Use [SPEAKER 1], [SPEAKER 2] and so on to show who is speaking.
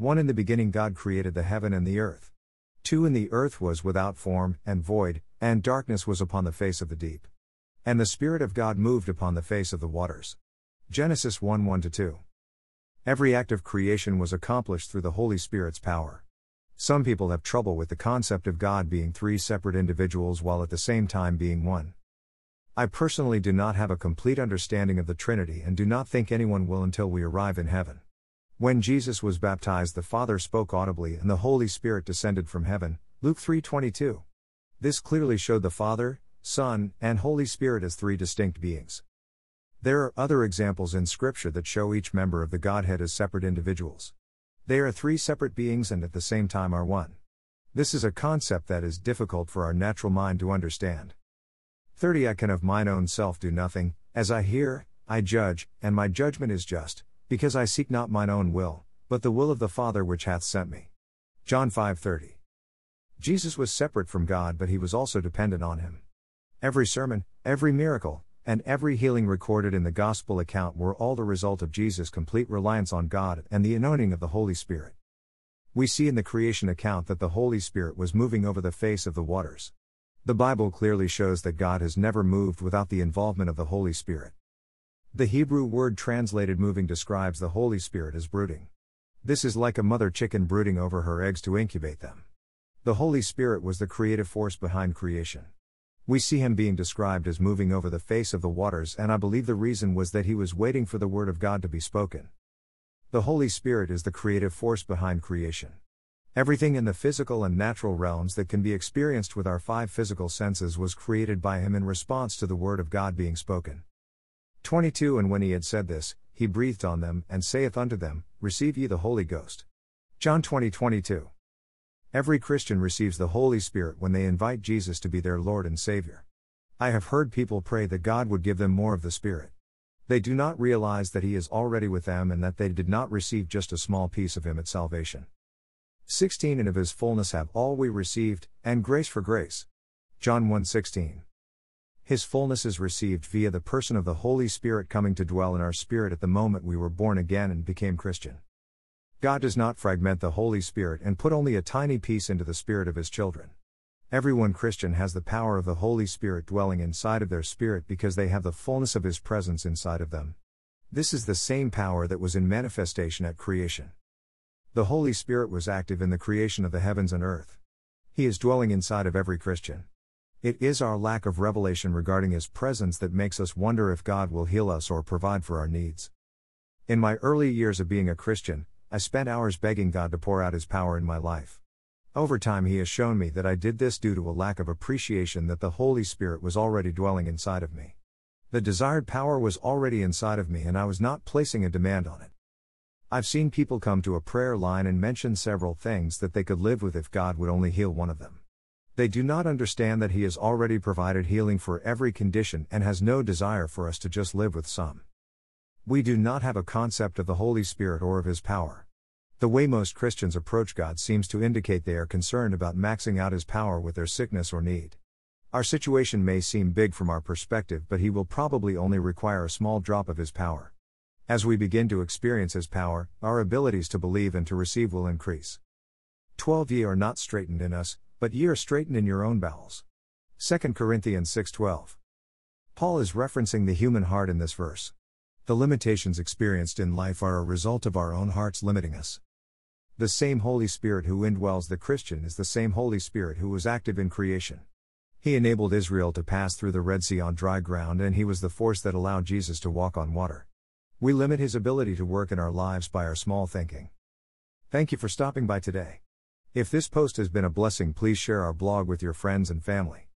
[SPEAKER 1] 1 In the beginning God created the heaven and the earth. 2 In the earth was without form, and void, and darkness was upon the face of the deep. And the Spirit of God moved upon the face of the waters. Genesis 1 1 2. Every act of creation was accomplished through the Holy Spirit's power. Some people have trouble with the concept of God being three separate individuals while at the same time being one. I personally do not have a complete understanding of the Trinity and do not think anyone will until we arrive in heaven. When Jesus was baptized, the Father spoke audibly and the Holy Spirit descended from heaven. Luke 3:22. This clearly showed the Father, Son, and Holy Spirit as three distinct beings. There are other examples in Scripture that show each member of the Godhead as separate individuals. They are three separate beings and at the same time are one. This is a concept that is difficult for our natural mind to understand. 30 I can of mine own self do nothing, as I hear, I judge, and my judgment is just, because I seek not mine own will, but the will of the Father which hath sent me. John 5:30. Jesus was separate from God but he was also dependent on him. Every sermon, every miracle, and every healing recorded in the Gospel account were all the result of Jesus' complete reliance on God and the anointing of the Holy Spirit. We see in the creation account that the Holy Spirit was moving over the face of the waters. The Bible clearly shows that God has never moved without the involvement of the Holy Spirit. The Hebrew word translated moving describes the Holy Spirit as brooding. This is like a mother chicken brooding over her eggs to incubate them. The Holy Spirit was the creative force behind creation. We see him being described as moving over the face of the waters, and I believe the reason was that he was waiting for the Word of God to be spoken. The Holy Spirit is the creative force behind creation. Everything in the physical and natural realms that can be experienced with our five physical senses was created by him in response to the Word of God being spoken. 22 And when he had said this, he breathed on them, and saith unto them, Receive ye the Holy Ghost. John 20 22. Every Christian receives the Holy Spirit when they invite Jesus to be their Lord and Savior. I have heard people pray that God would give them more of the Spirit. They do not realize that He is already with them and that they did not receive just a small piece of Him at salvation. 16 And of His fullness have all we received, and grace for grace. John 1 16. His fullness is received via the person of the Holy Spirit coming to dwell in our spirit at the moment we were born again and became Christian. God does not fragment the Holy Spirit and put only a tiny piece into the spirit of His children. Everyone Christian has the power of the Holy Spirit dwelling inside of their spirit because they have the fullness of His presence inside of them. This is the same power that was in manifestation at creation. The Holy Spirit was active in the creation of the heavens and earth. He is dwelling inside of every Christian. It is our lack of revelation regarding His presence that makes us wonder if God will heal us or provide for our needs. In my early years of being a Christian, I spent hours begging God to pour out His power in my life. Over time, He has shown me that I did this due to a lack of appreciation that the Holy Spirit was already dwelling inside of me. The desired power was already inside of me, and I was not placing a demand on it. I've seen people come to a prayer line and mention several things that they could live with if God would only heal one of them. They do not understand that He has already provided healing for every condition and has no desire for us to just live with some. We do not have a concept of the Holy Spirit or of His power. The way most Christians approach God seems to indicate they are concerned about maxing out His power with their sickness or need. Our situation may seem big from our perspective, but He will probably only require a small drop of His power. As we begin to experience His power, our abilities to believe and to receive will increase. 12 Ye are not straitened in us, but ye are straitened in your own bowels. 2 Corinthians 6:12. Paul is referencing the human heart in this verse. The limitations experienced in life are a result of our own hearts limiting us. The same Holy Spirit who indwells the Christian is the same Holy Spirit who was active in creation. He enabled Israel to pass through the Red Sea on dry ground, and he was the force that allowed Jesus to walk on water. We limit his ability to work in our lives by our small thinking. Thank you for stopping by today. If this post has been a blessing, please share our blog with your friends and family.